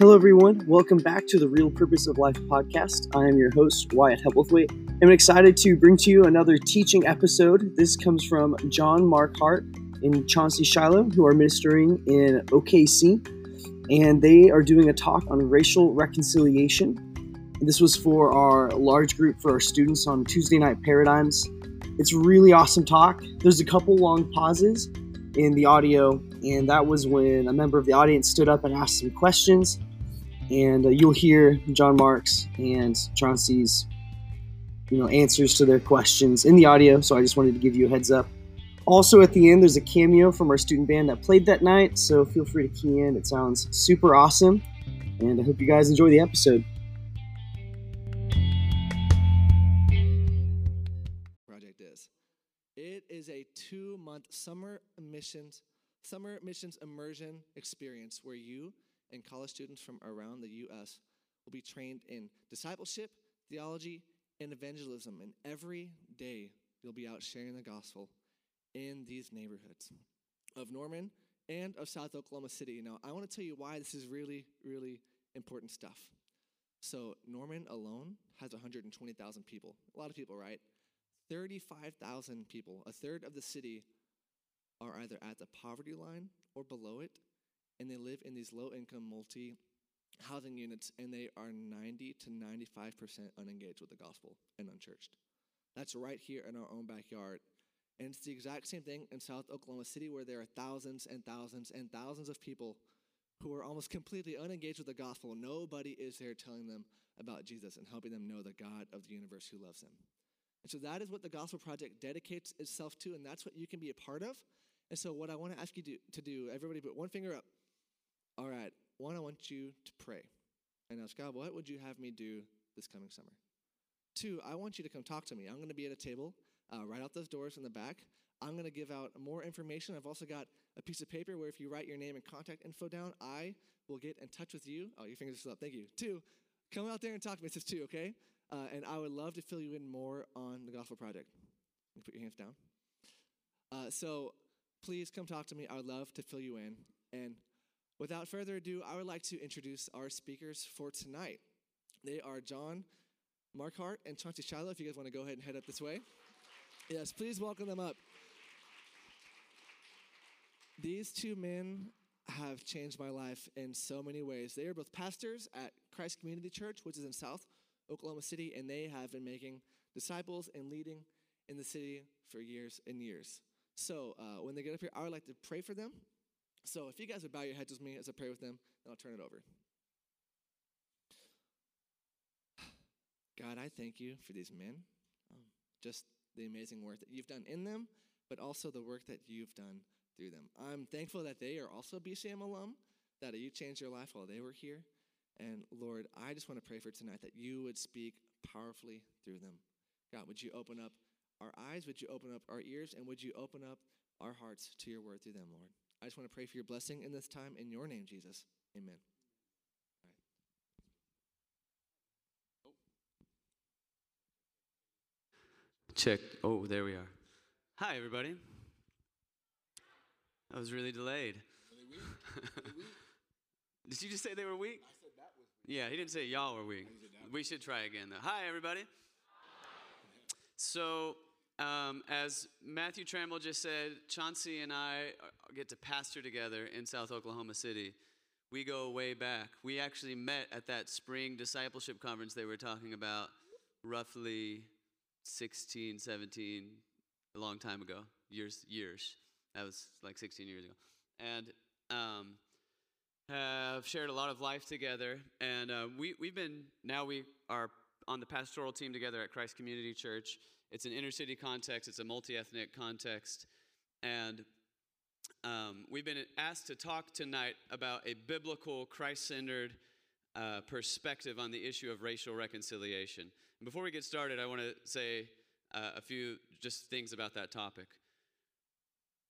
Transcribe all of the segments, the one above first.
Hello, everyone. Welcome back to the Real Purpose of Life podcast. I am your host, Wyatt Hebblethwaite. I'm excited to bring to you another teaching episode. This comes from John Mark Hart and Chauncey Shiloh, who are ministering in OKC, and they are doing a talk on racial reconciliation. This was for our large group for our students on Tuesday Night Paradigms. It's a really awesome talk. There's a couple long pauses in the audio, and that was when a member of the audience stood up and asked some questions. And uh, you'll hear John Marks and Chauncey's, you know, answers to their questions in the audio. So I just wanted to give you a heads up. Also, at the end, there's a cameo from our student band that played that night. So feel free to key in. It sounds super awesome, and I hope you guys enjoy the episode. project is. It is a two-month summer missions summer missions immersion experience where you and college students from around the U.S. will be trained in discipleship, theology, and evangelism. And every day you'll be out sharing the gospel in these neighborhoods of Norman and of South Oklahoma City. Now, I want to tell you why this is really, really important stuff. So, Norman alone has 120,000 people. A lot of people, right? 35,000 people, a third of the city, are either at the poverty line or below it, and they live in these low income multi housing units, and they are 90 to 95% unengaged with the gospel and unchurched. That's right here in our own backyard. And it's the exact same thing in South Oklahoma City, where there are thousands and thousands and thousands of people who are almost completely unengaged with the gospel. Nobody is there telling them about Jesus and helping them know the God of the universe who loves them. And so that is what the Gospel Project dedicates itself to, and that's what you can be a part of. And so, what I want to ask you to, to do, everybody put one finger up. All right, one, I want you to pray and ask God, what would you have me do this coming summer? Two, I want you to come talk to me. I'm going to be at a table uh, right out those doors in the back. I'm going to give out more information. I've also got a piece of paper where if you write your name and contact info down, I will get in touch with you. Oh, your fingers are still up. Thank you. Two, come out there and talk to me. This is two, okay? Uh, and I would love to fill you in more on the Gospel Project. You put your hands down. Uh, so please come talk to me. I would love to fill you in. And without further ado, I would like to introduce our speakers for tonight. They are John Markhart and Chauncey Shiloh. If you guys want to go ahead and head up this way. Yes, please welcome them up. These two men have changed my life in so many ways. They are both pastors at Christ Community Church, which is in South Oklahoma City, and they have been making disciples and leading in the city for years and years. So uh, when they get up here, I would like to pray for them. So if you guys would bow your heads with me as I pray with them, then I'll turn it over. God, I thank you for these men, um, just the amazing work that you've done in them, but also the work that you've done through them. I'm thankful that they are also BCM alum, that you changed their life while they were here. And Lord, I just want to pray for tonight that you would speak powerfully through them. God, would you open up our eyes? Would you open up our ears? And would you open up our hearts to your word through them, Lord? I just want to pray for your blessing in this time in your name, Jesus. Amen. Check. Oh, there we are. Hi, everybody. I was really delayed. Did you just say they were weak? Yeah, he didn't say y'all were weak. We should try again, though. Hi, everybody. So, um, as Matthew Trammell just said, Chauncey and I get to pastor together in South Oklahoma City. We go way back. We actually met at that spring discipleship conference they were talking about roughly 16, 17, a long time ago, years, years. That was like 16 years ago. And um, have shared a lot of life together. And uh, we, we've been, now we are on the pastoral team together at Christ Community Church. It's an inner city context, it's a multi ethnic context. And um, we've been asked to talk tonight about a biblical, Christ centered uh, perspective on the issue of racial reconciliation. And before we get started, I want to say uh, a few just things about that topic.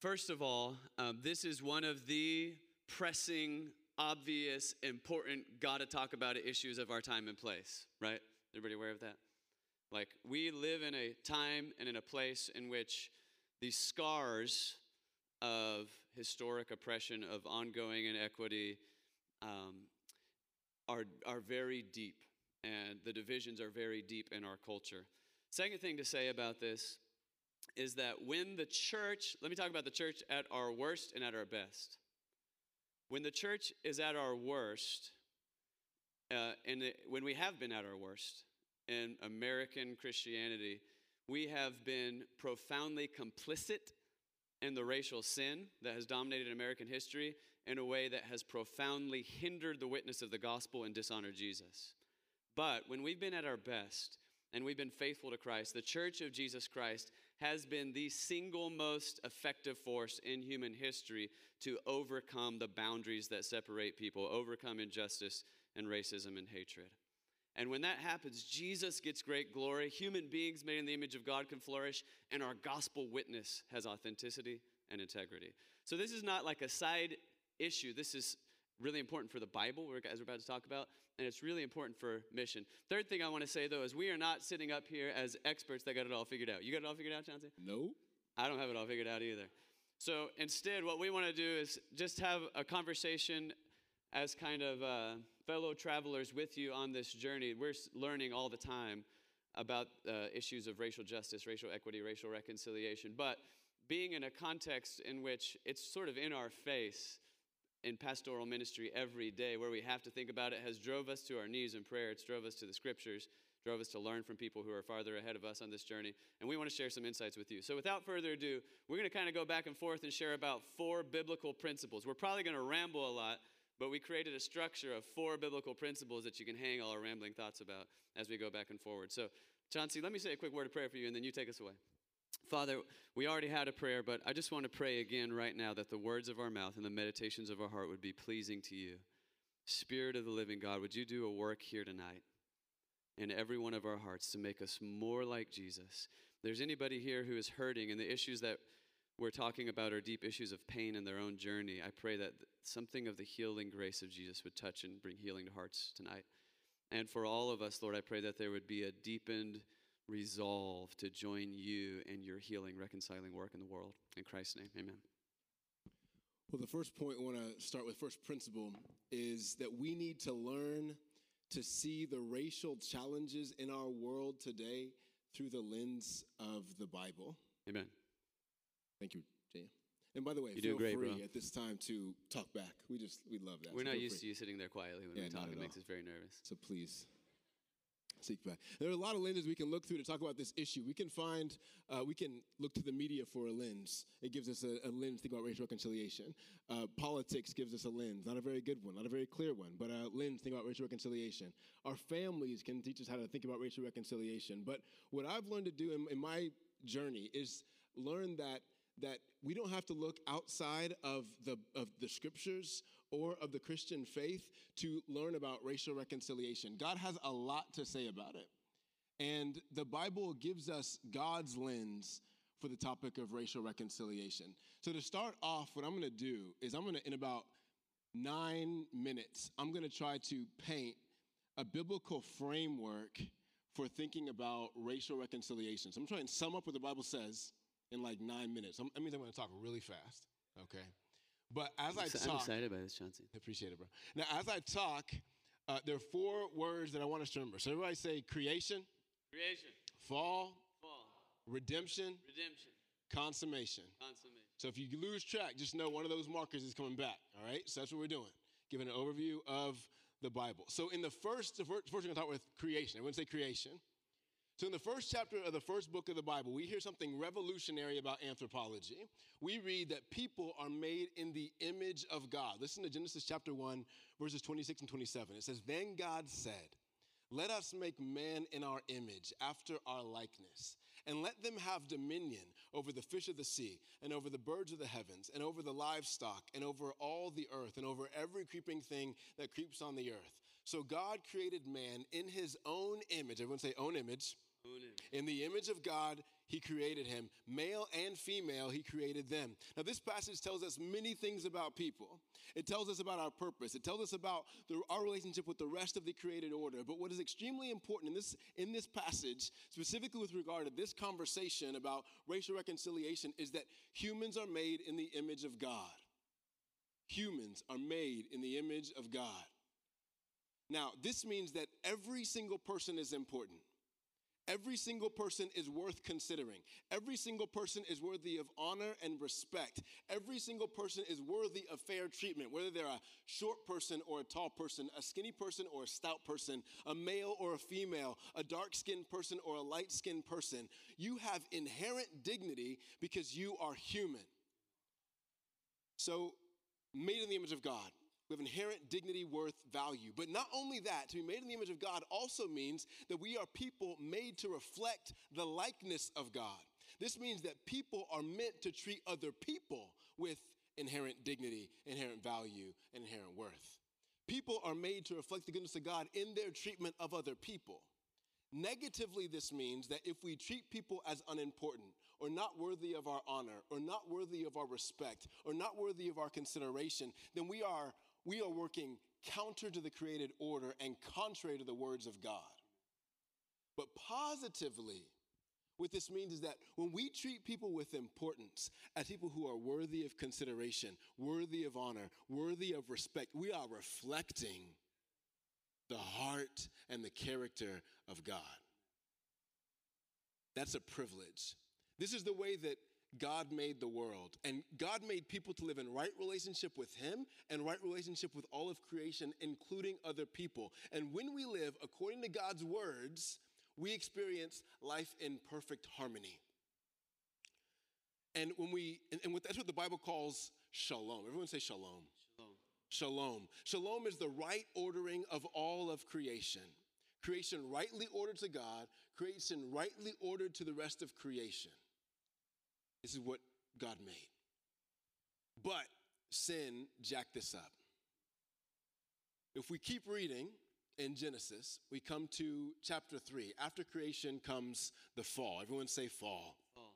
First of all, um, this is one of the pressing, obvious, important, gotta talk about it issues of our time and place, right? Everybody aware of that? Like, we live in a time and in a place in which the scars of historic oppression, of ongoing inequity, um, are, are very deep, and the divisions are very deep in our culture. Second thing to say about this is that when the church, let me talk about the church at our worst and at our best. When the church is at our worst, uh, and it, when we have been at our worst in American Christianity, we have been profoundly complicit in the racial sin that has dominated American history in a way that has profoundly hindered the witness of the gospel and dishonored Jesus. But when we've been at our best and we've been faithful to Christ, the church of Jesus Christ has been the single most effective force in human history to overcome the boundaries that separate people, overcome injustice and racism and hatred. And when that happens, Jesus gets great glory. Human beings made in the image of God can flourish, and our gospel witness has authenticity and integrity. So, this is not like a side issue. This is really important for the Bible, as we're about to talk about, and it's really important for mission. Third thing I want to say, though, is we are not sitting up here as experts that got it all figured out. You got it all figured out, Chauncey? No. I don't have it all figured out either. So, instead, what we want to do is just have a conversation as kind of uh, fellow travelers with you on this journey. We're learning all the time about uh, issues of racial justice, racial equity, racial reconciliation, but being in a context in which it's sort of in our face in pastoral ministry every day where we have to think about it has drove us to our knees in prayer. It's drove us to the scriptures drove us to learn from people who are farther ahead of us on this journey. And we want to share some insights with you. So without further ado we're going to kind of go back and forth and share about four biblical principles. We're probably going to ramble a lot but we created a structure of four biblical principles that you can hang all our rambling thoughts about as we go back and forward. So, Chauncey, let me say a quick word of prayer for you, and then you take us away. Father, we already had a prayer, but I just want to pray again right now that the words of our mouth and the meditations of our heart would be pleasing to you. Spirit of the living God, would you do a work here tonight in every one of our hearts to make us more like Jesus? There's anybody here who is hurting and the issues that we're talking about our deep issues of pain in their own journey. I pray that something of the healing grace of Jesus would touch and bring healing to hearts tonight. And for all of us, Lord, I pray that there would be a deepened resolve to join you in your healing, reconciling work in the world. In Christ's name, amen. Well, the first point I want to start with, first principle, is that we need to learn to see the racial challenges in our world today through the lens of the Bible. Amen. Thank you, Jay. And by the way, You're feel doing great, free bro. at this time to talk back. We just we love that. We're So not used free. to you sitting there quietly when Yeah, we not talk. It makes all. us very nervous. So please seek back. There are a lot of lenses we can look through to talk about this issue. We can find, uh, we can look to the media for a lens. It gives us a, a lens to think about racial reconciliation. Uh, politics gives us a lens, not a very good one, not a very clear one, but a lens to think about racial reconciliation. Our families can teach us how to think about racial reconciliation. But what I've learned to do in, in my journey is learn that that we don't have to look outside of the of the scriptures or of the Christian faith to learn about racial reconciliation. God has a lot to say about it. And the Bible gives us God's lens for the topic of racial reconciliation. So to start off, what I'm to do is I'm to in about 9 minutes, I'm to try to paint a biblical framework for thinking about racial reconciliation. So I'm trying to sum up what the Bible says in like nine minutes. I'm- That means I'm going to talk really fast, okay? But as I I'm excited by this, Chauncey. appreciate it, bro. Now, as I talk, uh, there are four words that I want us to remember. So everybody say creation, Creation, fall, fall, redemption, redemption, consummation. consummation. So if you lose track, just know one of those markers is coming back. All right. So that's what we're doing, giving an overview of the Bible. So in the first, the first, first we're going to talk with creation. Everyone say creation. So in the first chapter of the first book of the Bible, we hear something revolutionary about anthropology. We read that people are made in the image of God. Listen to Genesis chapter 1, verses 26 and 27. It says, Then God said, Let us make man in our image, after our likeness, and let them have dominion over the fish of the sea, and over the birds of the heavens, and over the livestock, and over all the earth, and over every creeping thing that creeps on the earth. So God created man in his own image. Everyone say, own image. In the image of God, he created him. Male and female, he created them. Now, this passage tells us many things about people. It tells us about our purpose. It tells us about the, our relationship with the rest of the created order. But what is extremely important in this, in this passage, specifically with regard to this conversation about racial reconciliation, is that humans are made in the image of God. Humans are made in the image of God. Now, this means that every single person is important. Every single person is worth considering. Every single person is worthy of honor and respect. Every single person is worthy of fair treatment, whether they're a short person or a tall person, a skinny person or a stout person, a male or a female, a dark skinned person or a light skinned person. You have inherent dignity because you are human. So, made in the image of God. We have inherent dignity, worth, value. But not only that, to be made in the image of God also means that we are people made to reflect the likeness of God. This means that people are meant to treat other people with inherent dignity, inherent value, and inherent worth. People are made to reflect the goodness of God in their treatment of other people. Negatively, this means that if we treat people as unimportant, or not worthy of our honor, or not worthy of our respect, or not worthy of our consideration, then we are we are working counter to the created order and contrary to the words of God. But positively, what this means is that when we treat people with importance as people who are worthy of consideration, worthy of honor, worthy of respect, we are reflecting the heart and the character of God. That's a privilege. This is the way that God made the world. And God made people to live in right relationship with Him and right relationship with all of creation, including other people. And when we live according to God's words, we experience life in perfect harmony. And when we, and that's what the Bible calls shalom. Everyone say shalom. Shalom. Shalom. Shalom is the right ordering of all of creation. Creation rightly ordered to God, creation rightly ordered to the rest of creation. This is what God made. But sin jacked this up. If we keep reading in Genesis, we come to chapter 3. After creation comes the fall. Everyone say fall. fall.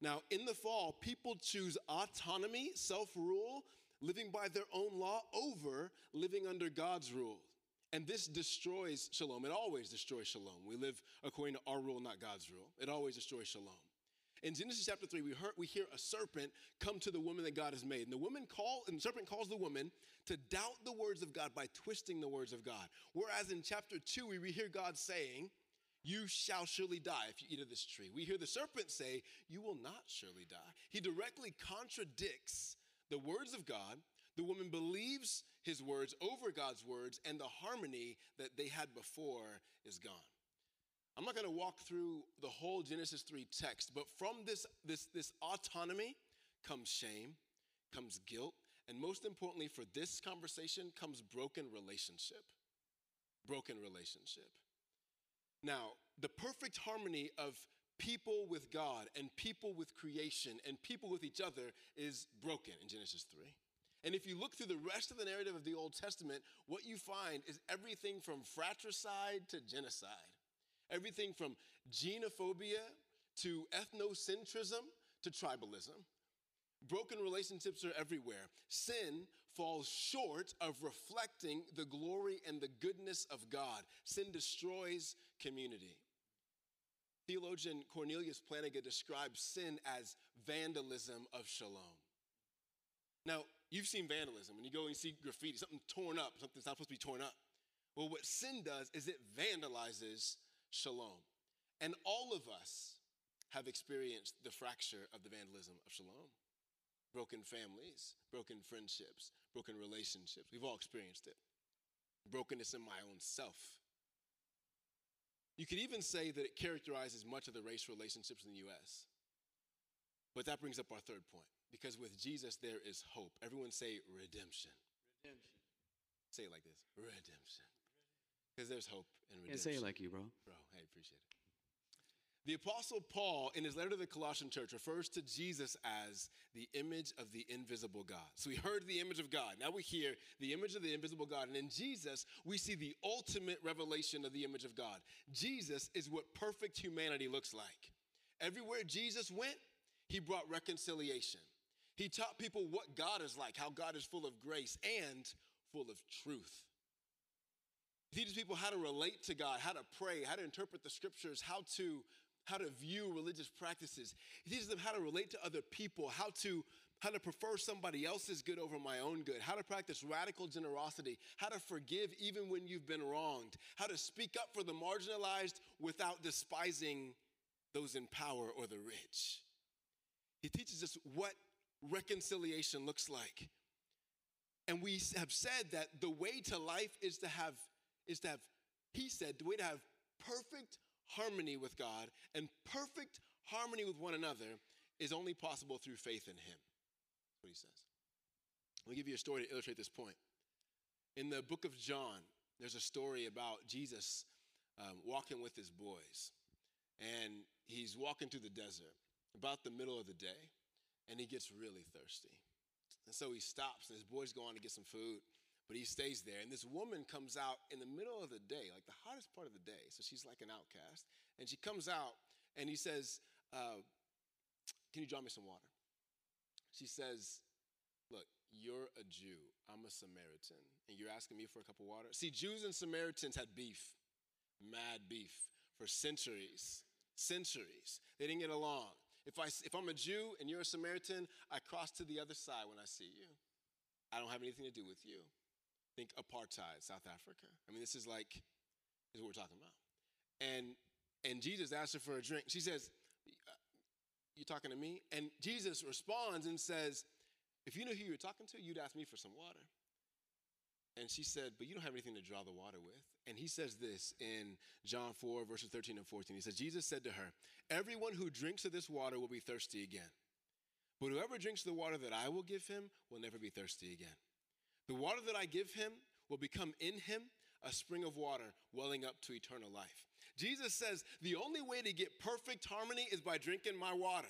Now, in the fall, people choose autonomy, self rule, living by their own law over living under God's rule. And this destroys shalom. It always destroys shalom. We live according to our rule, not God's rule. It always destroys shalom. In Genesis chapter 3, we, heard, we hear a serpent come to the woman that God has made. And the woman call, and the serpent calls the woman to doubt the words of God by twisting the words of God. Whereas in chapter 2, we hear God saying, You shall surely die if you eat of this tree. We hear the serpent say, You will not surely die. He directly contradicts the words of God. The woman believes his words over God's words, and the harmony that they had before is gone. I'm not going to walk through the whole Genesis 3 text, but from this, this, this autonomy comes shame, comes guilt, and most importantly for this conversation comes broken relationship. Broken relationship. Now, the perfect harmony of people with God and people with creation and people with each other is broken in Genesis 3. And if you look through the rest of the narrative of the Old Testament, what you find is everything from fratricide to genocide. Everything from xenophobia to ethnocentrism to tribalism. Broken relationships are everywhere. Sin falls short of reflecting the glory and the goodness of God. Sin destroys community. Theologian Cornelius Plantinga describes sin as vandalism of shalom. Now, you've seen vandalism. When you go and see graffiti, something torn up, something's not supposed to be torn up. Well, what sin does is it vandalizes shalom. And all of us have experienced the fracture of the vandalism of shalom. Broken families, broken friendships, broken relationships. We've all experienced it. Brokenness in my own self. You could even say that it characterizes much of the race relationships in the US. But that brings up our third point. Because with Jesus, there is hope. Everyone say redemption. Redemption. Say it like this redemption. Because there's hope in redemption. Can't say it like you, bro. Bro, hey, appreciate it. The Apostle Paul, in his letter to the Colossian church, refers to Jesus as the image of the invisible God. So we heard the image of God. Now we hear the image of the invisible God. And in Jesus, we see the ultimate revelation of the image of God. Jesus is what perfect humanity looks like. Everywhere Jesus went, he brought reconciliation. He taught people what God is like, how God is full of grace and full of truth. He teaches people how to relate to God, how to pray, how to interpret the scriptures, how to how to view religious practices. He teaches them how to relate to other people, how to how to prefer somebody else's good over my own good, how to practice radical generosity, how to forgive even when you've been wronged, how to speak up for the marginalized without despising those in power or the rich. He teaches us what reconciliation looks like. And we have said that the way to life is to have, is to have, he said, the way to have perfect harmony with God and perfect harmony with one another is only possible through faith in him. That's what he says. Let me give you a story to illustrate this point. In the book of John, there's a story about Jesus um, walking with his boys. And he's walking through the desert about the middle of the day, and he gets really thirsty. And so he stops, and his boys go on to get some food, but he stays there. And this woman comes out in the middle of the day, like the hottest part of the day. So she's like an outcast. And she comes out, and he says, uh, Can you draw me some water? She says, Look, you're a Jew. I'm a Samaritan. And you're asking me for a cup of water? See, Jews and Samaritans had beef, mad beef, for centuries. Centuries. They didn't get along. If, I, if I'm a Jew and you're a Samaritan, I cross to the other side when I see you. I don't have anything to do with you. Think apartheid, South Africa. I mean, this is like, this is what we're talking about. And, and Jesus asked her for a drink. She says, uh, You talking to me? And Jesus responds and says, If you knew who you were talking to, you'd ask me for some water. And she said, But you don't have anything to draw the water with. And he says this in John 4, verses 13 and 14. He says, Jesus said to her, Everyone who drinks of this water will be thirsty again. But whoever drinks the water that I will give him will never be thirsty again. The water that I give him will become in him a spring of water welling up to eternal life. Jesus says the only way to get perfect harmony is by drinking my water.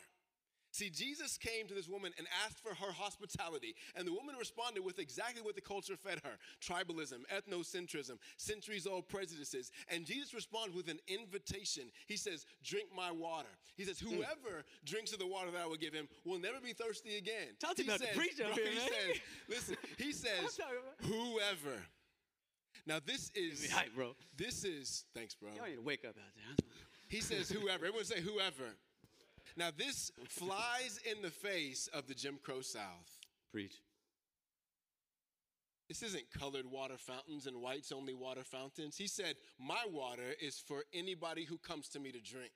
See, Jesus came to this woman and asked for her hospitality, and the woman responded with exactly what the culture fed her tribalism, ethnocentrism, centuries old prejudices. And Jesus responds with an invitation. He says, Drink my water. He says, Hmm. Whoever drinks of the water that I will give him will never be thirsty again. Talk to he about the preacher up bro, here, he man. says, Listen, he says, Whoever. Now, this is. Hype, bro. This is. Thanks, bro. Y'all need to wake up out there. He says, whoever. Everyone say, whoever. Now, this flies in the face of the Jim Crow South. Preach. This isn't colored water fountains and whites only water fountains. He said, My water is for anybody who comes to me to drink.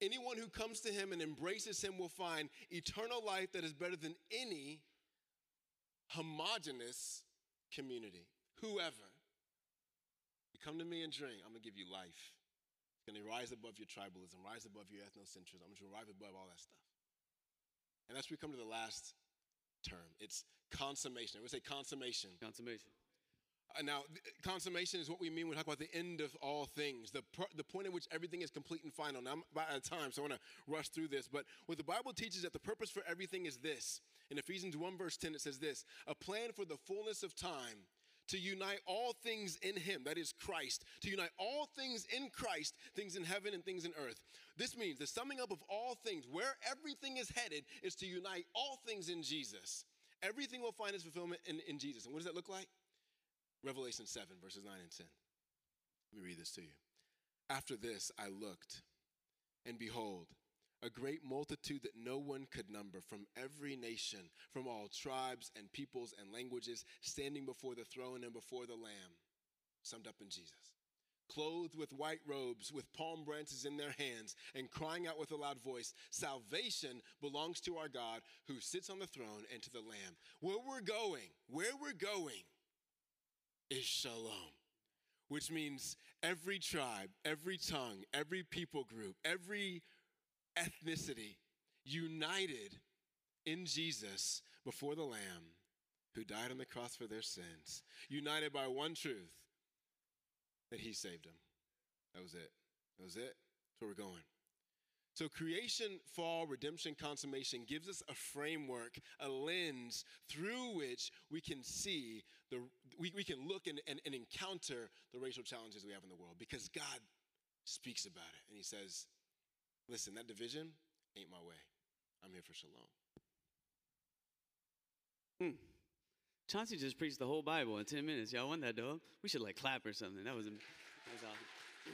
Anyone who comes to him and embraces him will find eternal life that is better than any homogenous community. Whoever. You come to me and drink, I'm going to give you life. It's going to rise above your tribalism, rise above your ethnocentrism. I'm going to rise above all that stuff. And that's where we come to the last term. It's consummation. I would say consummation. Consummation. Uh, now, consummation is what we mean when we talk about the end of all things, the, the point at which everything is complete and final. Now, I'm about out of time, so I want to rush through this. But what the Bible teaches that the purpose for everything is this. In Ephesians 1, verse 10, it says this a plan for the fullness of time to unite all things in Him, that is Christ, to unite all things in Christ, things in heaven and things in earth. This means the summing up of all things, where everything is headed, is to unite all things in Jesus. Everything will find its fulfillment in, in Jesus. And what does that look like? Revelation 7, verses 9 and 10. Let me read this to you. After this, I looked, and behold, a great multitude that no one could number from every nation, from all tribes and peoples and languages, standing before the throne and before the Lamb, summed up in Jesus. Clothed with white robes, with palm branches in their hands, and crying out with a loud voice, Salvation belongs to our God who sits on the throne and to the Lamb. Where we're going, where we're going is shalom, which means every tribe, every tongue, every people group, every ethnicity united in Jesus before the Lamb who died on the cross for their sins, united by one truth that He saved them. That was it. That was it. That's where we're going. So, creation, fall, redemption, consummation gives us a framework, a lens through which we can see the, we, we can look and, and, and encounter the racial challenges we have in the world because God speaks about it and He says, Listen, that division ain't my way. I'm here for shalom. Hmm. Chauncey just preached the whole Bible in 10 minutes. Y'all want that, dog? We should like clap or something. That was, that was awesome. Hmm.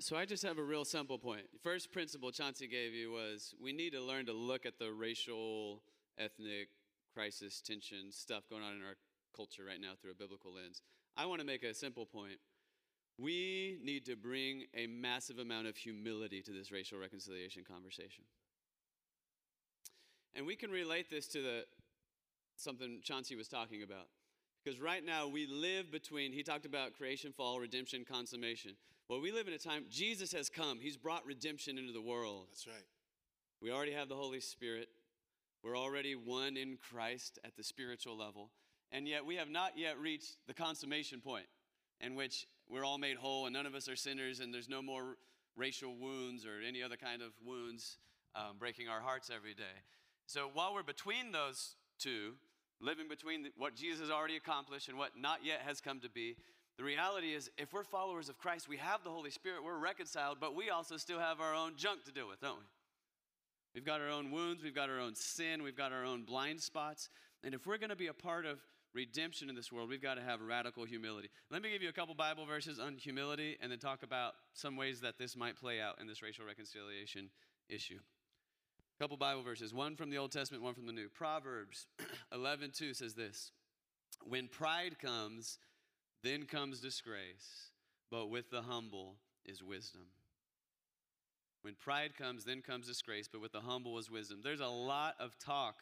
So I just have a real simple point. First principle Chauncey gave you was we need to learn to look at the racial, ethnic crisis, tension, stuff going on in our culture right now through a biblical lens. I want to make a simple point. We need to bring a massive amount of humility to this racial reconciliation conversation. And we can relate this to the something Chauncey was talking about. Because right now we live between, he talked about creation, fall, redemption, consummation. Well, we live in a time, Jesus has come. He's brought redemption into the world. That's right. We already have the Holy Spirit. We're already one in Christ at the spiritual level. And yet we have not yet reached the consummation point in which we're all made whole and none of us are sinners and there's no more racial wounds or any other kind of wounds um, breaking our hearts every day. So while we're between those two, living between what Jesus has already accomplished and what not yet has come to be, the reality is if we're followers of Christ, we have the Holy Spirit, we're reconciled, but we also still have our own junk to deal with, don't we? We've got our own wounds, we've got our own sin, we've got our own blind spots. And if we're going to be a part of redemption in this world, we've got to have radical humility. Let me give you a couple Bible verses on humility and then talk about some ways that this might play out in this racial reconciliation issue. A couple Bible verses, one from the Old Testament, one from the New. Proverbs 11 2 says this When pride comes, then comes disgrace, but with the humble is wisdom. When pride comes, then comes disgrace, but with the humble is wisdom. There's a lot of talk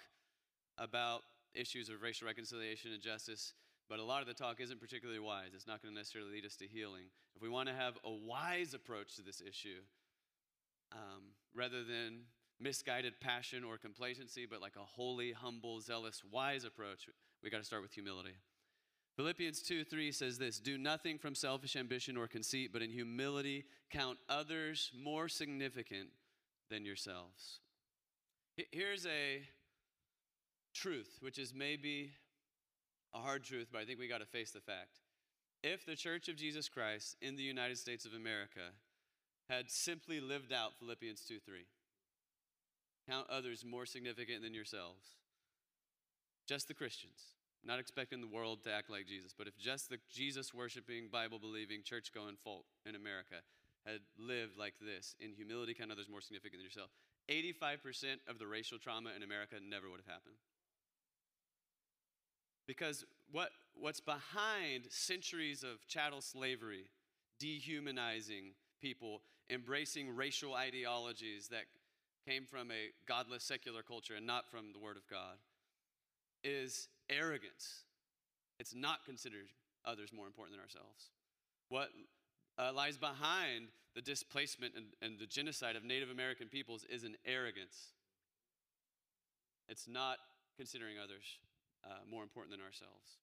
about issues of racial reconciliation and justice, but a lot of the talk isn't particularly wise. It's not going to necessarily lead us to healing. If we want to have a wise approach to this issue, um, rather than misguided passion or complacency, but like a holy, humble, zealous, wise approach, we got to start with humility. Philippians 2 3 says this Do nothing from selfish ambition or conceit, but in humility count others more significant than yourselves. Here's a truth, which is maybe a hard truth, but I think we got to face the fact. If the Church of Jesus Christ in the United States of America had simply lived out Philippians 2 3, count others more significant than yourselves, just the Christians, not expecting the world to act like Jesus, but if just the Jesus worshiping, Bible believing, church going folk in America had lived like this in humility, count others more significant than yourself, 85% of the racial trauma in America never would have happened. Because what, what's behind centuries of chattel slavery, dehumanizing people, embracing racial ideologies that came from a godless secular culture and not from the Word of God, is arrogance. It's not considered others more important than ourselves. What uh, lies behind the displacement and, and the genocide of Native American peoples is an arrogance. It's not considering others uh, more important than ourselves.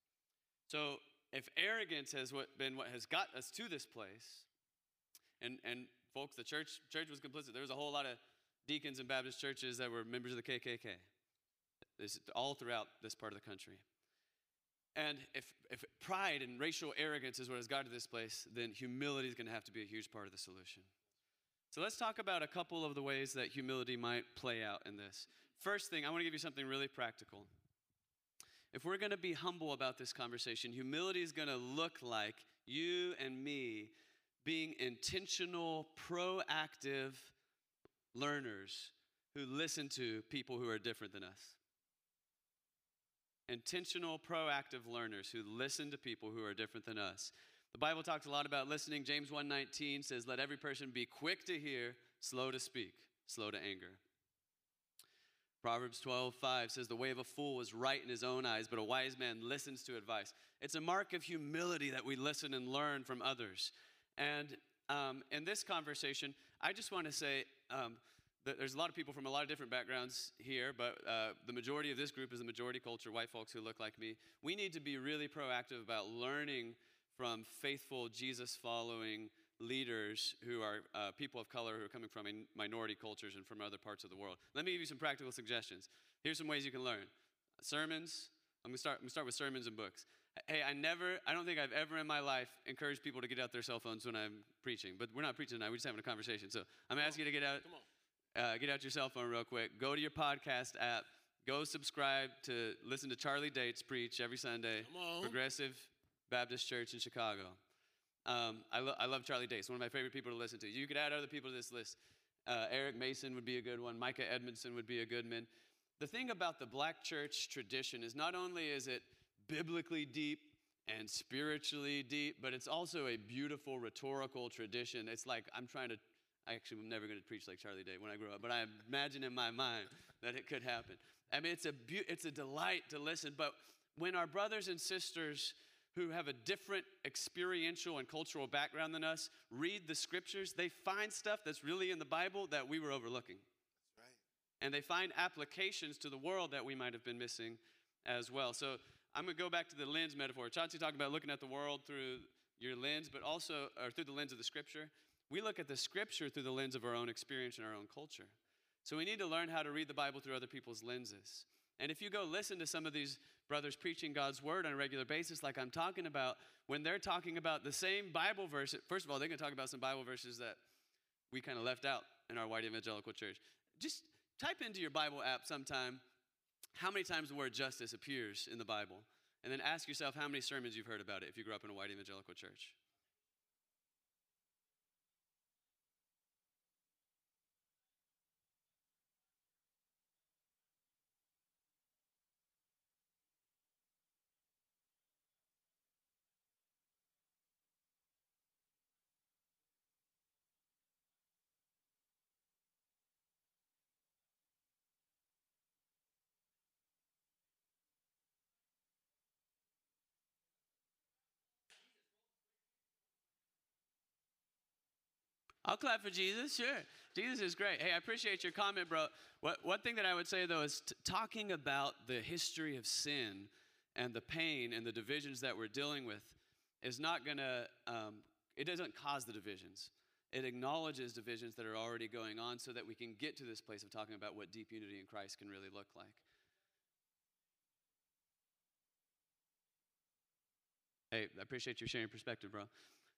So, if arrogance has what, been what has got us to this place, and, and folks, the church, church was complicit. There was a whole lot of deacons in Baptist churches that were members of the KKK. This, all throughout this part of the country. And if, if pride and racial arrogance is what has got to this place, then humility is going to have to be a huge part of the solution. So let's talk about a couple of the ways that humility might play out in this. First thing, I want to give you something really practical. If we're going to be humble about this conversation, humility is going to look like you and me being intentional, proactive learners who listen to people who are different than us. Intentional, proactive learners who listen to people who are different than us. The Bible talks a lot about listening. James 1:19 says, "Let every person be quick to hear, slow to speak, slow to anger." Proverbs 12, 5 says, The way of a fool is right in his own eyes, but a wise man listens to advice. It's a mark of humility that we listen and learn from others. And um, in this conversation, I just want to say um, that there's a lot of people from a lot of different backgrounds here, but uh, the majority of this group is the majority culture, white folks who look like me. We need to be really proactive about learning from faithful, Jesus following leaders who are uh, people of color who are coming from minority cultures and from other parts of the world. Let me give you some practical suggestions. Here's some ways you can learn sermons. I'm gonna start. I'm gonna start with sermons and books. Hey, I never, I don't think I've ever in my life encouraged people to get out their cell phones when I'm preaching. But we're not preaching tonight. We're just having a conversation. So I'm asking you to get out, uh, get out your cell phone real quick. Go to your podcast app. Go subscribe to listen to Charlie Dates preach every Sunday. Progressive Baptist Church in Chicago. Um, I, lo- I love Charlie Dates, one of my favorite people to listen to. You could add other people to this list. Uh, Eric Mason would be a good one. Mika Edmondson would be a good man. The thing about the black church tradition is not only is it biblically deep and spiritually deep, but it's also a beautiful rhetorical tradition. It's like I'm trying to, I actually am never going to preach like Charlie Day when I grow up, but I imagine in my mind that it could happen. I mean, it's a, it's a delight to listen, but when our brothers and sisters who have a different experiential and cultural background than us read the scriptures, they find stuff that's really in the Bible that we were overlooking. That's right. And they find applications to the world that we might have been missing as well. So I'm going to go back to the lens metaphor. Chauncey talked about looking at the world through your lens, but also or through the lens of the scripture. We look at the scripture through the lens of our own experience and our own culture. So we need to learn how to read the Bible through other people's lenses. And if you go listen to some of these brothers preaching God's word on a regular basis, like I'm talking about, when they're talking about the same Bible verse, first of all, they're going to talk about some Bible verses that we kind of left out in our white evangelical church. Just type into your Bible app sometime how many times the word justice appears in the Bible, and then ask yourself how many sermons you've heard about it if you grew up in a white evangelical church. I'll clap for Jesus, sure. Jesus is great. Hey, I appreciate your comment, bro. What, one thing that I would say, though, is t- talking about the history of sin and the pain and the divisions that we're dealing with is not going to, um, it doesn't cause the divisions. It acknowledges divisions that are already going on so that we can get to this place of talking about what deep unity in Christ can really look like. Hey, I appreciate you sharing perspective, bro.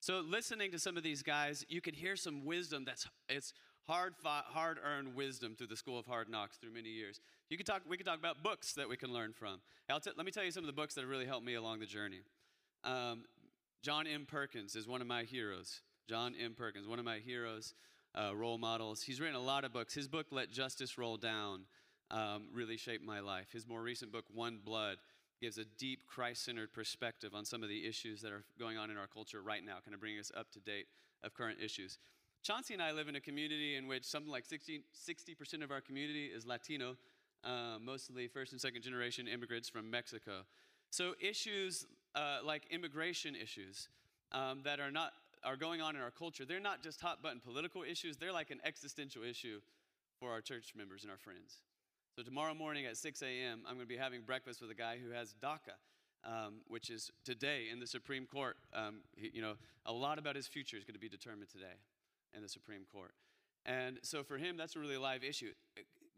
So listening to some of these guys, you can hear some wisdom that's it's hard fought, hard earned wisdom through the school of hard knocks through many years. You could talk we could talk about books that we can learn from. T- let me tell you some of the books that have really helped me along the journey. Um, John M. Perkins is one of my heroes. John M. Perkins, one of my heroes, uh, role models. He's written a lot of books. His book, Let Justice Roll Down, um, really shaped my life. His more recent book, One Blood, gives a deep Christ centered perspective on some of the issues that are going on in our culture right now, kind of bringing us up to date of current issues. Chauncey and I live in a community in which something like 60, 60% of our community is Latino, uh, mostly first and second generation immigrants from Mexico. So issues uh, like immigration issues um, that are not are going on in our culture, they're not just hot button political issues, they're like an existential issue for our church members and our friends. So tomorrow morning at 6 a.m., I'm going to be having breakfast with a guy who has DACA, um, which is today in the Supreme Court. Um, he, you know, a lot about his future is going to be determined today in the Supreme Court. And so for him, that's a really live issue.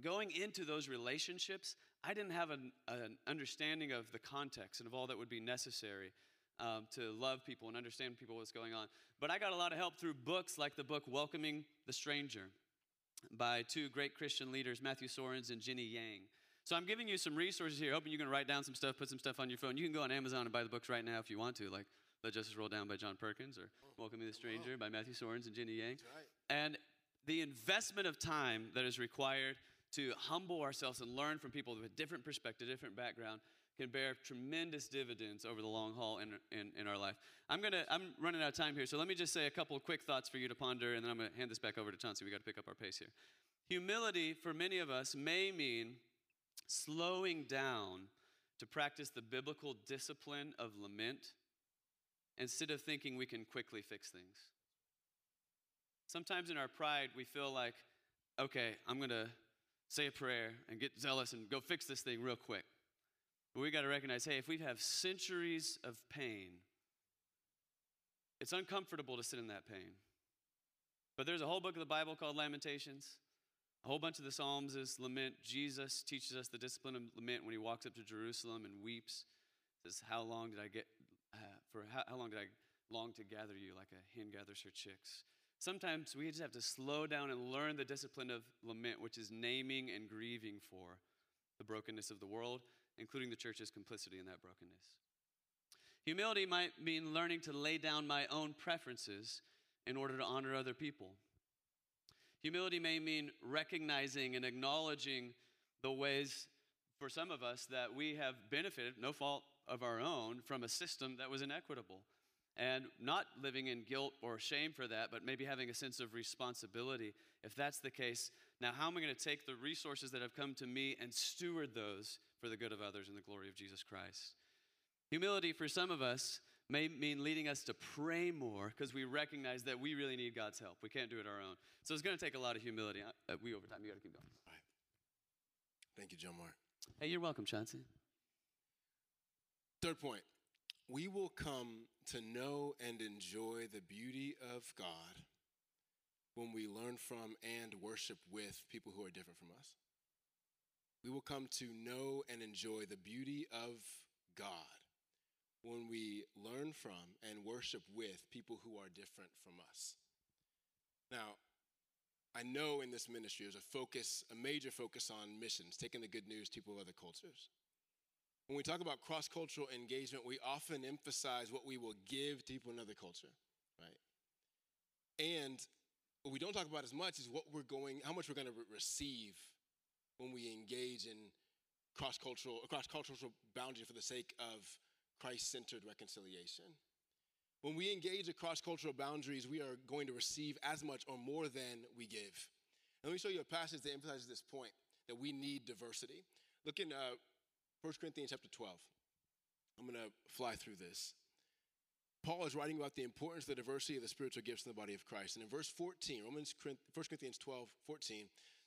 Going into those relationships, I didn't have an, an understanding of the context and of all that would be necessary um, to love people and understand people what's going on. But I got a lot of help through books like the book Welcoming the Stranger by two great Christian leaders, Matthew Soerens and Jenny Yang. So I'm giving you some resources here, hoping you can write down some stuff, put some stuff on your phone. You can go on Amazon and buy the books right now if you want to, like Let Justice Roll Down by John Perkins or Welcoming the Stranger by Matthew Soerens and Jenny Yang. right. And the investment of time that is required to humble ourselves and learn from people with a different perspective, different background, can bear tremendous dividends over the long haul in, in, in our life. I'm gonna I'm running out of time here, so let me just say a couple quick thoughts for you to ponder, and then I'm gonna hand this back over to Chauncey. We got to pick up our pace here. Humility for many of us may mean slowing down to practice the biblical discipline of lament instead of thinking we can quickly fix things. Sometimes in our pride, we feel like, okay, I'm going to say a prayer and get zealous and go fix this thing real quick. But we got to recognize hey, if we have centuries of pain, it's uncomfortable to sit in that pain. But there's a whole book of the Bible called Lamentations. A whole bunch of the Psalms is lament. Jesus teaches us the discipline of lament when he walks up to Jerusalem and weeps. He Says, How long did I get, uh, for how, how long did I long to gather you like a hen gathers her chicks? Sometimes we just have to slow down and learn the discipline of lament, which is naming and grieving for the brokenness of the world, including the church's complicity in that brokenness. Humility might mean learning to lay down my own preferences in order to honor other people. Humility may mean recognizing and acknowledging the ways for some of us that we have benefited, no fault of our own, from a system that was inequitable. And not living in guilt or shame for that, but maybe having a sense of responsibility. If that's the case, now how am I going to take the resources that have come to me and steward those for the good of others and the glory of Jesus Christ? Humility for some of us may mean leading us to pray more because we recognize that we really need God's help. We can't do it our own. So it's going to take a lot of humility. Uh, we over time. You got to keep going. All right. Thank you, John Mark. Hey, you're welcome, Chauncey. Third point we will come to know and enjoy the beauty of God when we learn from and worship with people who are different from us. We will come to know and enjoy the beauty of God when we learn from and worship with people who are different from us. Now, I know in this ministry there's a focus, a major focus on missions, taking the good news to people of other cultures. When we talk about cross cultural engagement, we often emphasize what we will give to people in another culture, right? And what we don't talk about as much is what we're going, how much we're going to re- receive when we engage in cross cultural, cross cultural boundary for the sake of Christ centered reconciliation. When we engage across cultural boundaries, we are going to receive as much or more than we give. And let me show you a passage that emphasizes this point that we need diversity. Look in uh, 1 Corinthians chapter 12. I'm going to fly through this. Paul is writing about the importance of the diversity of the spiritual gifts in the body of Christ. And in verse 14, Romans 1 Corinthians 12, 14,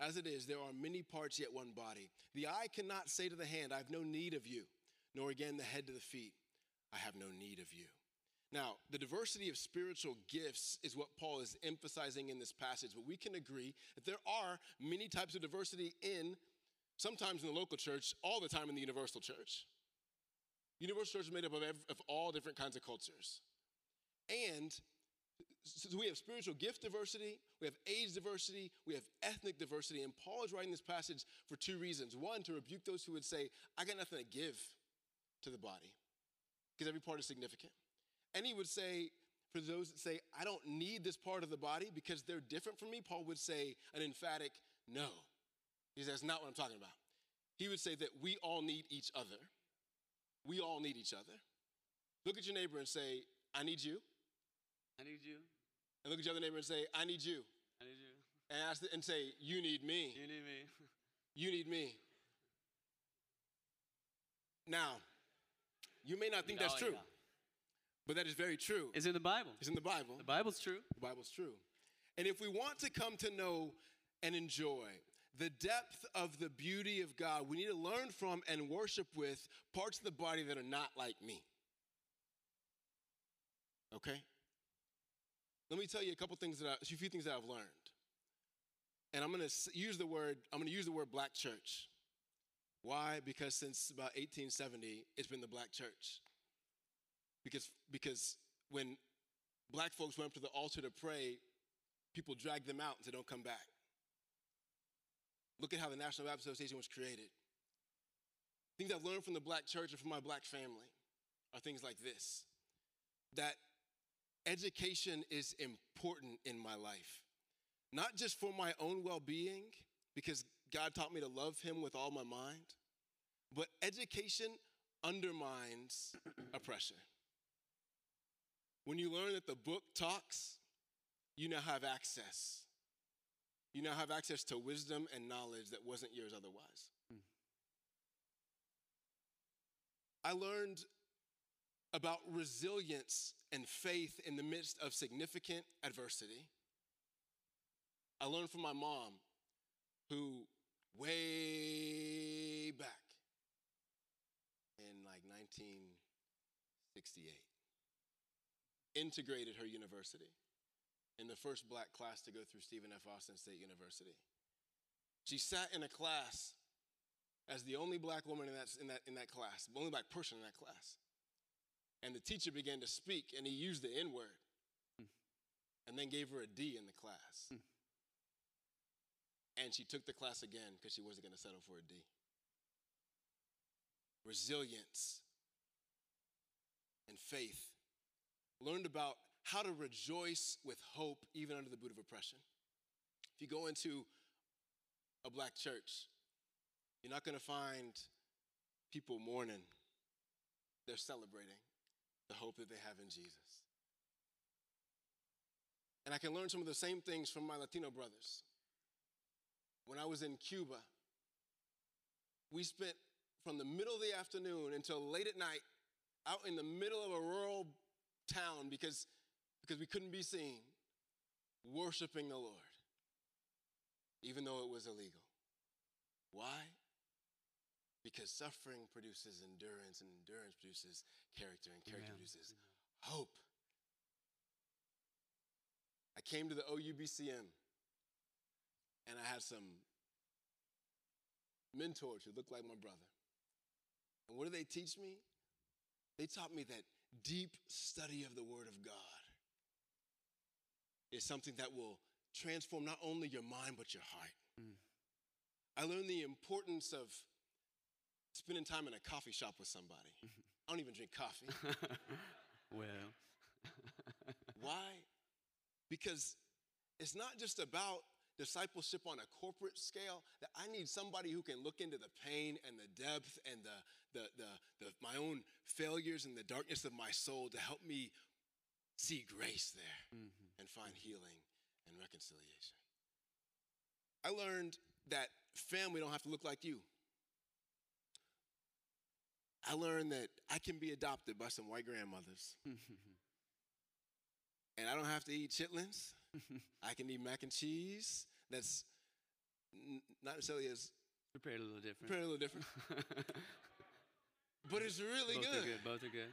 As it is, there are many parts, yet one body. The eye cannot say to the hand, I have no need of you, nor again the head to the feet, I have no need of you. Now, the diversity of spiritual gifts is what Paul is emphasizing in this passage, but we can agree that there are many types of diversity in, sometimes in the local church, all the time in the universal church. Universal church is made up of, every, of all different kinds of cultures. And so we have spiritual gift diversity, we have age diversity, we have ethnic diversity. And Paul is writing this passage for two reasons. One, to rebuke those who would say, I got nothing to give to the body, because every part is significant. And he would say, for those that say, I don't need this part of the body because they're different from me, Paul would say an emphatic no. He says, That's not what I'm talking about. He would say that we all need each other. We all need each other. Look at your neighbor and say, I need you. I need you. And look at your other neighbor and say, I need you. I need you. And ask and say, You need me. You need me. You need me. Now, you may not think that's Oh, true, yeah. but that is very true. It's in the Bible. It's in the Bible. The Bible's true. The Bible's true. And if we want to come to know and enjoy the depth of the beauty of God, we need to learn from and worship with parts of the body that are not like me. Okay? Let me tell you a couple things that I, a few things that I've learned. And I'm going to use the word I'm going to use the word black church. Why? Because since about 1870, it's been the black church. Because because when black folks went up to the altar to pray, people dragged them out and said, Don't come back. Look at how the National Baptist Association was created. Things I've learned from the black church and from my black family are things like this that education is important in my life, not just for my own well being, because God taught me to love Him with all my mind, but education undermines oppression. When you learn that the book talks, you now have access. You now have access to wisdom and knowledge that wasn't yours otherwise. Hmm. I learned about resilience and faith in the midst of significant adversity. I learned from my mom, who way back in like 1968 integrated her university in the first black class to go through Stephen F. Austin State University. She sat in a class as the only black woman in that, in that, in that class, the only black person in that class. And the teacher began to speak, and he used the N word mm. and then gave her a D in the class. Mm. And she took the class again because she wasn't going to settle for a D. Resilience and faith. Learned about how to rejoice with hope even under the boot of oppression. If you go into a black church, you're not going to find people mourning. They're celebrating the hope that they have in Jesus. And I can learn some of the same things from my Latino brothers. When I was in Cuba, we spent from the middle of the afternoon until late at night out in the middle of a rural town because, because we couldn't be seen, worshiping the Lord, even though it was illegal. Why? Because suffering produces endurance, and endurance produces character, and character Amen. produces hope. I came to the OUBCM and I had some mentors who looked like my brother. And what did they teach me? They taught me that deep study of the Word of God is something that will transform not only your mind, but your heart. Mm. I learned the importance of spending time in a coffee shop with somebody. I don't even drink coffee. well, Why? Because it's not just about discipleship on a corporate scale that i need somebody who can look into the pain and the depth and the, the, the, the, my own failures and the darkness of my soul to help me see grace there mhm. and find healing and reconciliation i learned that family don't have to look like you i learned that i can be adopted by some white grandmothers and i don't have to eat chitlins I can eat mac and cheese. That's n- not necessarily as prepared a little different. prepared a little different, but it's really Both good. are good. Both are good.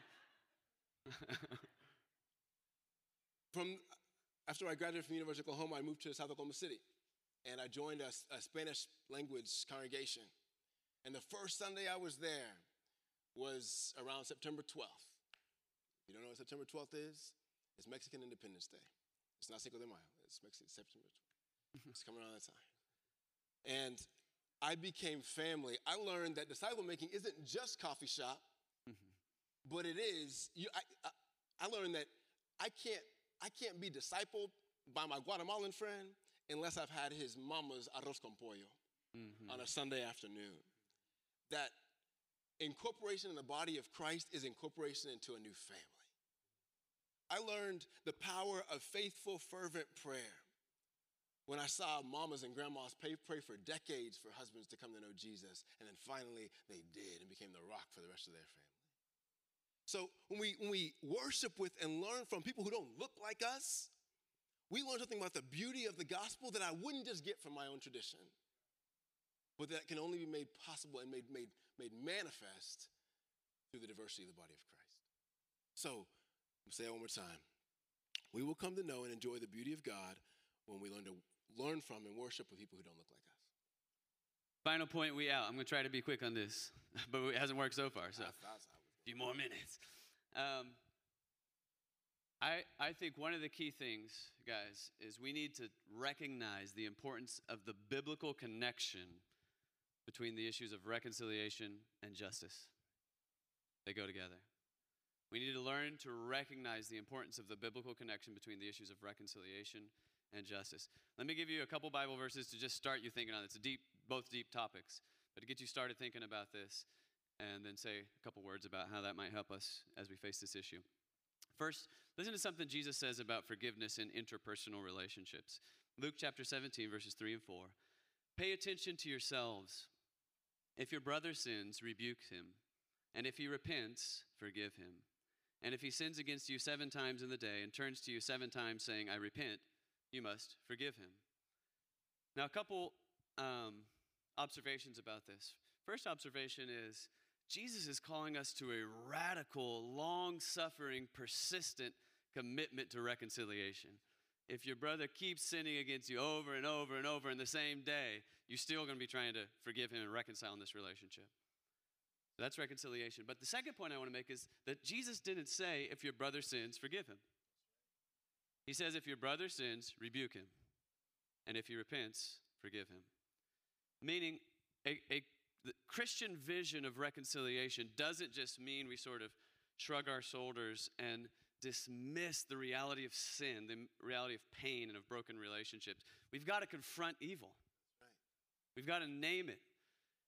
From after I graduated from University of Oklahoma, I moved to South Oklahoma City, and I joined a, a Spanish language congregation. And the first Sunday I was there was around September 12th. You don't know what September 12th is? It's Mexican Independence Day. It's not Cinco de Mayo. It's Mexican September 12th. It's coming around that time. And I became family. I learned that disciple making isn't just coffee shop, but it is. You, I, I, I learned that I can't, I can't be discipled by my Guatemalan friend unless I've had his mama's arroz con pollo Mhm. on a Sunday afternoon. That incorporation in the body of Christ is incorporation into a new family. I learned the power of faithful, fervent prayer when I saw mamas and grandmas pray, pray for decades for husbands to come to know Jesus, and then finally they did and became the rock for the rest of their family. So when we, when we worship with and learn from people who don't look like us, we learn something about the beauty of the gospel that I wouldn't just get from my own tradition, but that can only be made possible and made, made, made manifest through the diversity of the body of Christ. So, I'll say it one more time. We will come to know and enjoy the beauty of God when we learn to learn from and worship with people who don't look like us. Final point, we out. I'm going to try to be quick on this, but it hasn't worked so far. So, I a thought I was few more minutes. Um, I, I think one of the key things, guys, is we need to recognize the importance of the biblical connection between the issues of reconciliation and justice. They go together. We need to learn to recognize the importance of the biblical connection between the issues of reconciliation and justice. Let me give you a couple Bible verses to just start you thinking on. It's a deep, both deep topics, but to get you started thinking about this, and then say a couple words about how that might help us as we face this issue. First, listen to something Jesus says about forgiveness in interpersonal relationships. Luke chapter 17, verses 3 and 4. Pay attention to yourselves. If your brother sins, rebuke him. And if he repents, forgive him. And if he sins against you seven times in the day and turns to you seven times saying, I repent, you must forgive him. Now, a couple um, observations about this. First observation is Jesus is calling us to a radical, long suffering, persistent, commitment to reconciliation. If your brother keeps sinning against you over and over and over in the same day, you're still going to be trying to forgive him and reconcile in this relationship. That's reconciliation. But the second point I want to make is that Jesus didn't say, if your brother sins, forgive him. He says, if your brother sins, rebuke him. And if he repents, forgive him. Meaning, a, a Christian vision of reconciliation doesn't just mean we sort of shrug our shoulders and dismiss the reality of sin, the reality of pain and of broken relationships. We've got to confront evil. We've got to name it.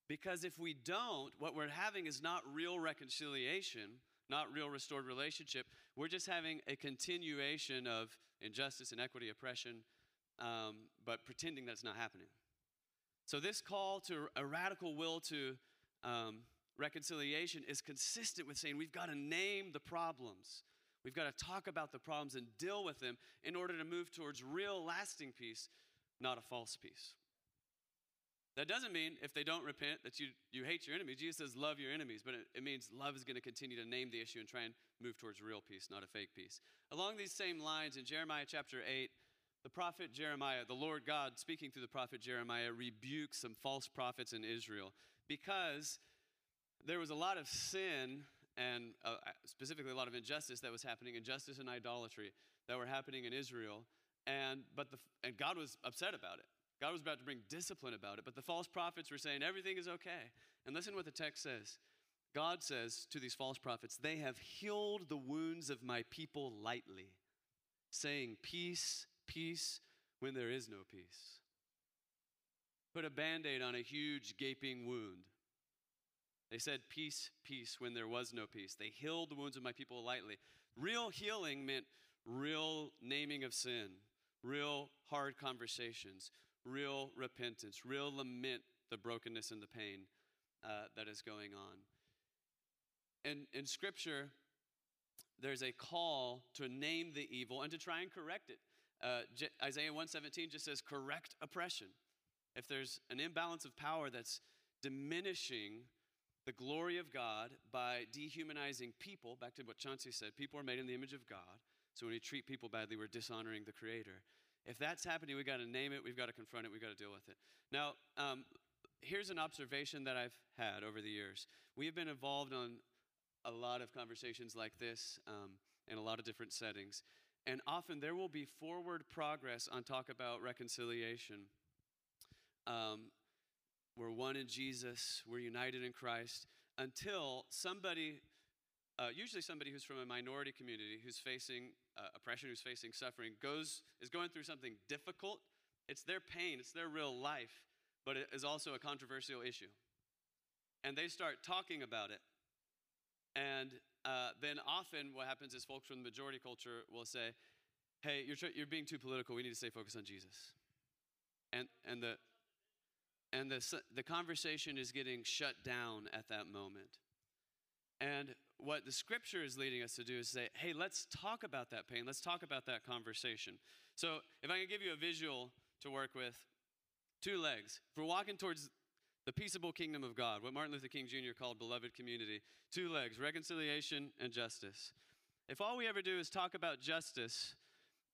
Because if we don't, what we're having is not real reconciliation, not real restored relationship. We're just having a continuation of injustice, inequity, oppression, um, but pretending that's not happening. So, this call to a radical will to um, reconciliation is consistent with saying we've got to name the problems. We've got to talk about the problems and deal with them in order to move towards real, lasting peace, not a false peace. That doesn't mean if they don't repent that you, you hate your enemies. Jesus says, love your enemies, but it, it means love is going to continue to name the issue and try and move towards real peace, not a fake peace. Along these same lines, in Jeremiah chapter 8, the prophet Jeremiah, the Lord God, speaking through the prophet Jeremiah, rebukes some false prophets in Israel because there was a lot of sin and uh, specifically a lot of injustice that was happening, injustice and idolatry that were happening in Israel. And, but the, and God was upset about it. God was about to bring discipline about it. But the false prophets were saying everything is okay. And listen what the text says. God says to these false prophets, They have healed the wounds of my people lightly, saying, Peace, peace, when there is no peace. Put a band aid on a huge gaping wound. They said, Peace, peace, when there was no peace. They healed the wounds of my people lightly. Real healing meant real naming of sin, real hard conversations, real repentance, real lament the brokenness and the pain uh, that is going on. And in Scripture, there's a call to name the evil and to try and correct it. Uh, Isaiah 117 just says, correct oppression. If there's an imbalance of power that's diminishing the glory of God by dehumanizing people, back to what Chauncey said, people are made in the image of God. So when we treat people badly, we're dishonoring the Creator. If that's happening, we've got to name it, we've got to confront it, we've got to deal with it. Now, um, here's an observation that I've had over the years. We have been involved on a lot of conversations like this um, in a lot of different settings. And often there will be forward progress on talk about reconciliation. Um, we're one in Jesus, we're united in Christ, until somebody, uh, usually somebody who's from a minority community who's facing uh, oppression, who's facing suffering, goes, is going through something difficult. It's their pain, it's their real life, but it is also a controversial issue. And they start talking about it. And uh, then often what happens is folks from the majority culture will say, hey, you're, tr- you're being too political. We need to stay focused on Jesus. And, and, the, and the, the conversation is getting shut down at that moment. And what the scripture is leading us to do is say, hey, let's talk about that pain. Let's talk about that conversation. So, if I can give you a visual to work with, two legs. If we're walking towards the peaceable kingdom of God, what Martin Luther King Jr. called beloved community, two legs reconciliation and justice. If all we ever do is talk about justice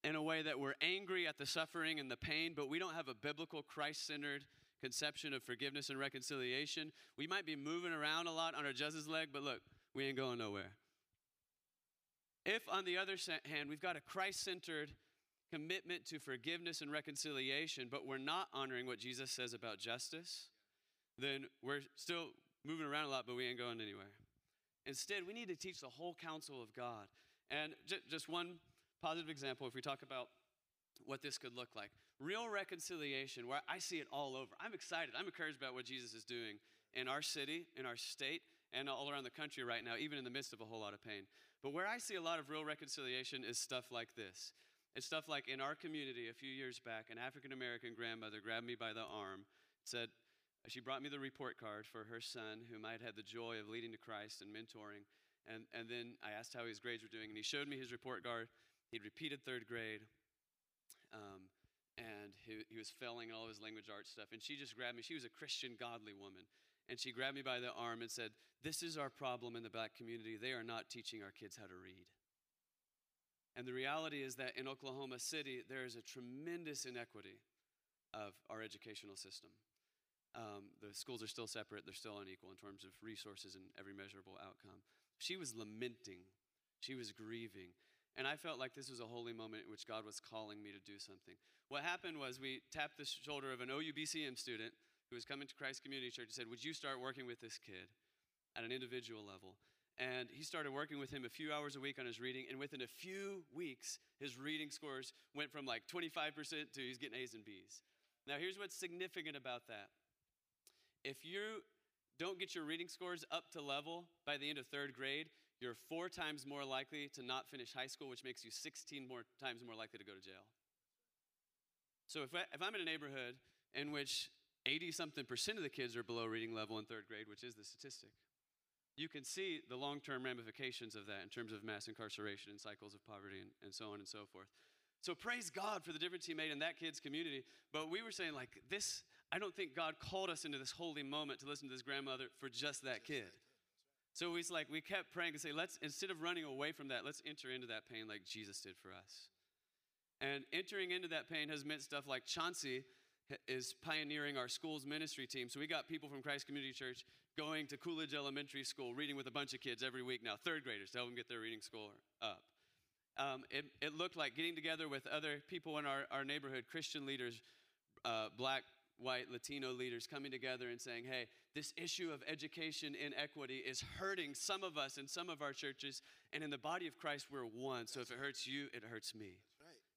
in a way that we're angry at the suffering and the pain, but we don't have a biblical, Christ centered conception of forgiveness and reconciliation, we might be moving around a lot on our justice leg, but look, we ain't going nowhere. If, on the other hand, we've got a Christ centered commitment to forgiveness and reconciliation, but we're not honoring what Jesus says about justice, then we're still moving around a lot, but we ain't going anywhere. Instead, we need to teach the whole counsel of God. And just one positive example, if we talk about what this could look like real reconciliation, where I see it all over. I'm excited. I'm encouraged about what Jesus is doing in our city, in our state, and all around the country right now, even in the midst of a whole lot of pain. But where I see a lot of real reconciliation is stuff like this. It's stuff like in our community a few years back, an African American grandmother grabbed me by the arm, said, she brought me the report card for her son, whom I had had the joy of leading to Christ and mentoring. And, and then I asked how his grades were doing, and he showed me his report card. He'd repeated third grade, um, and he, he was failing all of his language arts stuff. And she just grabbed me. She was a Christian, godly woman. And she grabbed me by the arm and said, This is our problem in the black community. They are not teaching our kids how to read. And the reality is that in Oklahoma City, there is a tremendous inequity of our educational system. Um, the schools are still separate, they're still unequal in terms of resources and every measurable outcome. She was lamenting, she was grieving. And I felt like this was a holy moment in which God was calling me to do something. What happened was we tapped the shoulder of an OUBCM student who was coming to Christ Community Church and said, Would you start working with this kid at an individual level? And he started working with him a few hours a week on his reading. And within a few weeks, his reading scores went from like 25% to he's getting A's and B's. Now, here's what's significant about that. If you don't get your reading scores up to level by the end of third grade, you're four times more likely to not finish high school, which makes you 16 more times more likely to go to jail. So if, I, if I'm in a neighborhood in which 80 something percent of the kids are below reading level in third grade, which is the statistic, you can see the long term ramifications of that in terms of mass incarceration and cycles of poverty and, and so on and so forth. So praise God for the difference He made in that kid's community. But we were saying, like, this, I don't think God called us into this holy moment to listen to this grandmother for just that kid. So he's like, we kept praying and say, let's, instead of running away from that, let's enter into that pain like Jesus did for us. And entering into that pain has meant stuff like Chauncey is pioneering our school's ministry team. So we got people from Christ Community Church going to Coolidge Elementary School, reading with a bunch of kids every week now, third graders, to help them get their reading score up. Um, it, it, looked like getting together with other people in our, our neighborhood, Christian leaders, uh, black, white, Latino leaders coming together and saying, hey, this issue of education inequity is hurting some of us in some of our churches, and in the body of Christ, we're one. So if it hurts you, it hurts me.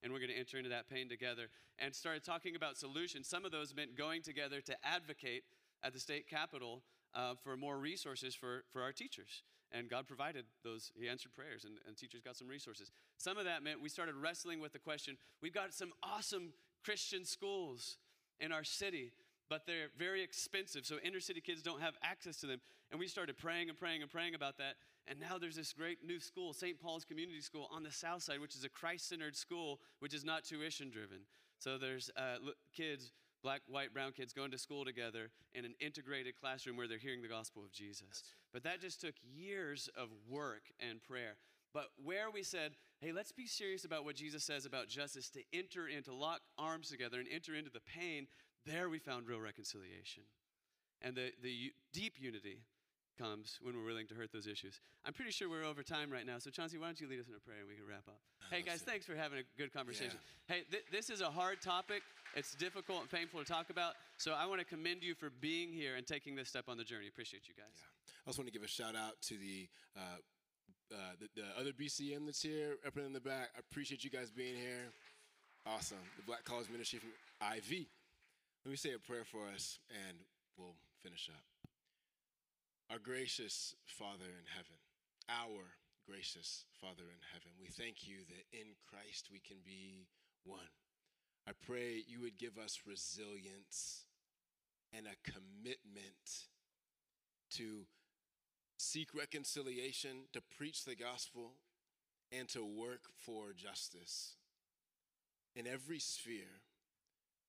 And we're going to enter into that pain together and started talking about solutions. Some of those meant going together to advocate at the state capitol uh, for more resources for, for our teachers. And God provided those, He answered prayers, and, and teachers got some resources. Some of that meant we started wrestling with the question we've got some awesome Christian schools in our city, but they're very expensive, so inner city kids don't have access to them. And we started praying and praying and praying about that. And now there's this great new school, St. Paul's Community School on the south side, which is a Christ centered school, which is not tuition driven. So there's uh, kids, black, white, brown kids going to school together in an integrated classroom where they're hearing the gospel of Jesus. But that just took years of work and prayer. But where we said, hey, let's be serious about what Jesus says about justice, to enter into, lock arms together and enter into the pain, there we found real reconciliation. And the, the deep unity comes when we're willing to hurt those issues. I'm pretty sure we're over time right now, so Chauncey, why don't you lead us in a prayer and we can wrap up? Hey guys, thanks for having a good conversation. Yeah. Hey, th- this is a hard topic. It's difficult and painful to talk about, so I want to commend you for being here and taking this step on the journey. Appreciate you guys. Yeah. I also want to give a shout out to the uh, uh, the, the, other BCM that's here, up in the back. I appreciate you guys being here. Awesome. The Black College Ministry from IV. Let me say a prayer for us and we'll finish up. Our gracious Father in heaven, our gracious Father in heaven, we thank you that in Christ we can be one. I pray you would give us resilience and a commitment to seek reconciliation, to preach the gospel, and to work for justice in every sphere.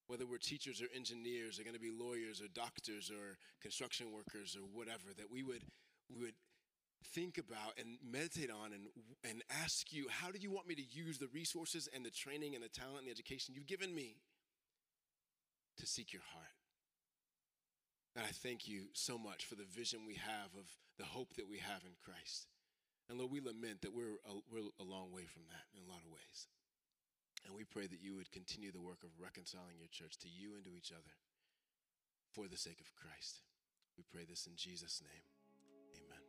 Whether we're teachers or engineers, or going to be lawyers or doctors or construction workers or whatever, that we would, we would think about and meditate on and, and ask you, how do you want me to use the resources and the training and the talent and the education you've given me to seek your heart? And I thank you so much for the vision we have of the hope that we have in Christ. And Lord, we lament that we're a, we're a long way from that in a lot of ways. And we pray that you would continue the work of reconciling your church to you and to each other for the sake of Christ. We pray this in Jesus' name. Amen.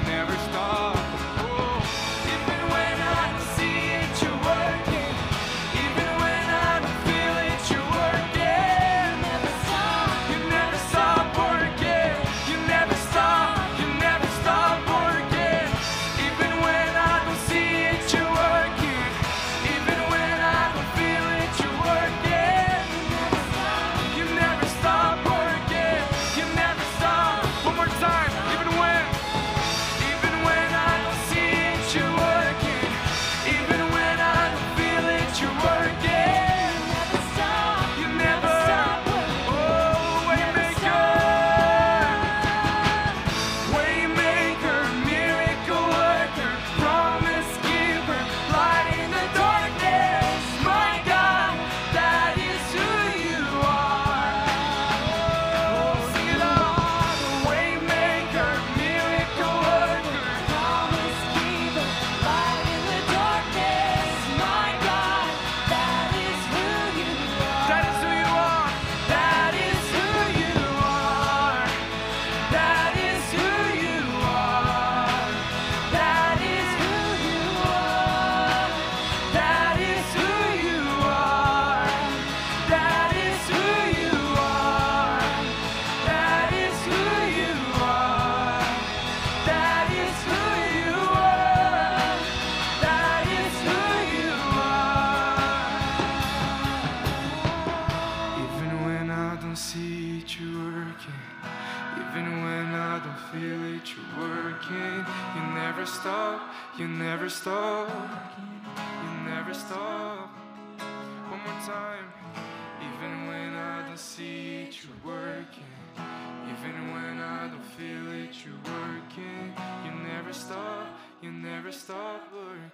never stop.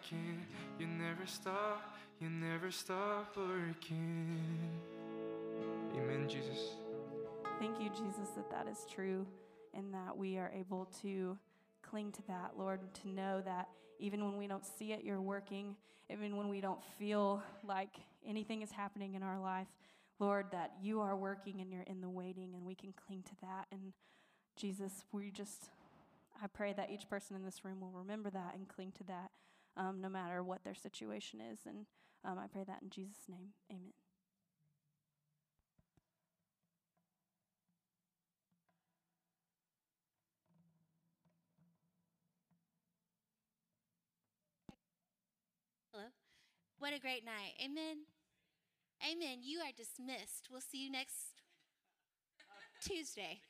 Working. You never stop, you never stop working. Amen, Jesus. Thank you, Jesus, that that is true and that we are able to cling to that, Lord, to know that even when we don't see it, you're working, even when we don't feel like anything is happening in our life, Lord, that you are working and you're in the waiting and we can cling to that. And Jesus, we just, I pray that each person in this room will remember that and cling to that um, no matter what their situation is. And um, I pray that in Jesus' name. Amen. Hello. What a great night. Amen. Amen. You are dismissed. We'll see you next Tuesday.